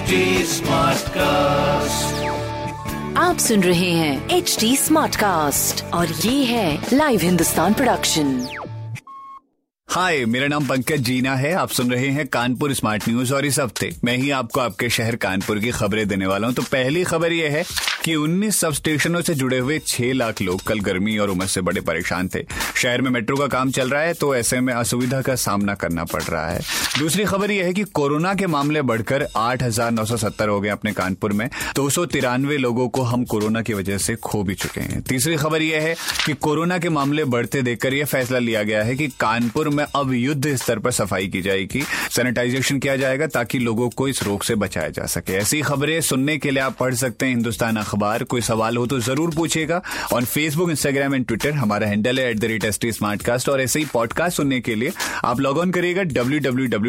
HD Smartcast. आप सुन रहे हैं एच डी स्मार्ट कास्ट और ये है लाइव हिंदुस्तान प्रोडक्शन हाय मेरा नाम पंकज जीना है। आप सुन रहे हैं कानपुर स्मार्ट न्यूज़ और इस हफ़्ते मैं ही आपको आपके शहर कानपुर की खबरें देने वाला हूँ। तो पहली खबर यह है कि 19 सब स्टेशनों से जुड़े हुए 6 लाख लोग कल गर्मी और उमस से बड़े परेशान थे। शहर में मेट्रो का काम चल रहा है तो ऐसे में असुविधा का सामना करना पड़ रहा है। दूसरी खबर यह है कि कोरोना के मामले बढ़कर आठ हज़ार नौ सौ सत्तर हो गए अपने कानपुर में। दो सौ तिरानवे लोगों को हम कोरोना की वजह से खो भी चुके हैं। तीसरी खबर यह है कि कोरोना के मामले बढ़ते देखकर यह फैसला लिया गया है कि कानपुर में अब युद्ध स्तर पर सफ़ाई की जाएगी, सैनिटाइजेशन किया जाएगा ताकि लोगों को इस रोग से बचाया जा सके। ऐसी खबरें सुनने के लिए आप पढ़ सकते हैं हिंदुस्तान अखबार। कोई सवाल हो तो ज़रूर पूछेगा on Facebook Instagram and Twitter हमारा हैंडल है at the rate S T और ऐसे ही पॉडकास्ट सुनने के लिए आप लॉग ऑन करिएगा W W W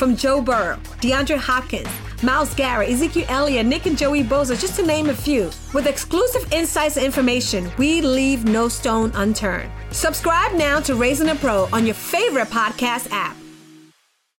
From Joe Burrow, DeAndre Hopkins, Miles Garrett, Ezekiel Elliott, Nick and Joey Bosa, just to name a few. With exclusive insights and information, we leave no stone unturned. Subscribe now to Raising a Pro on your favorite podcast app.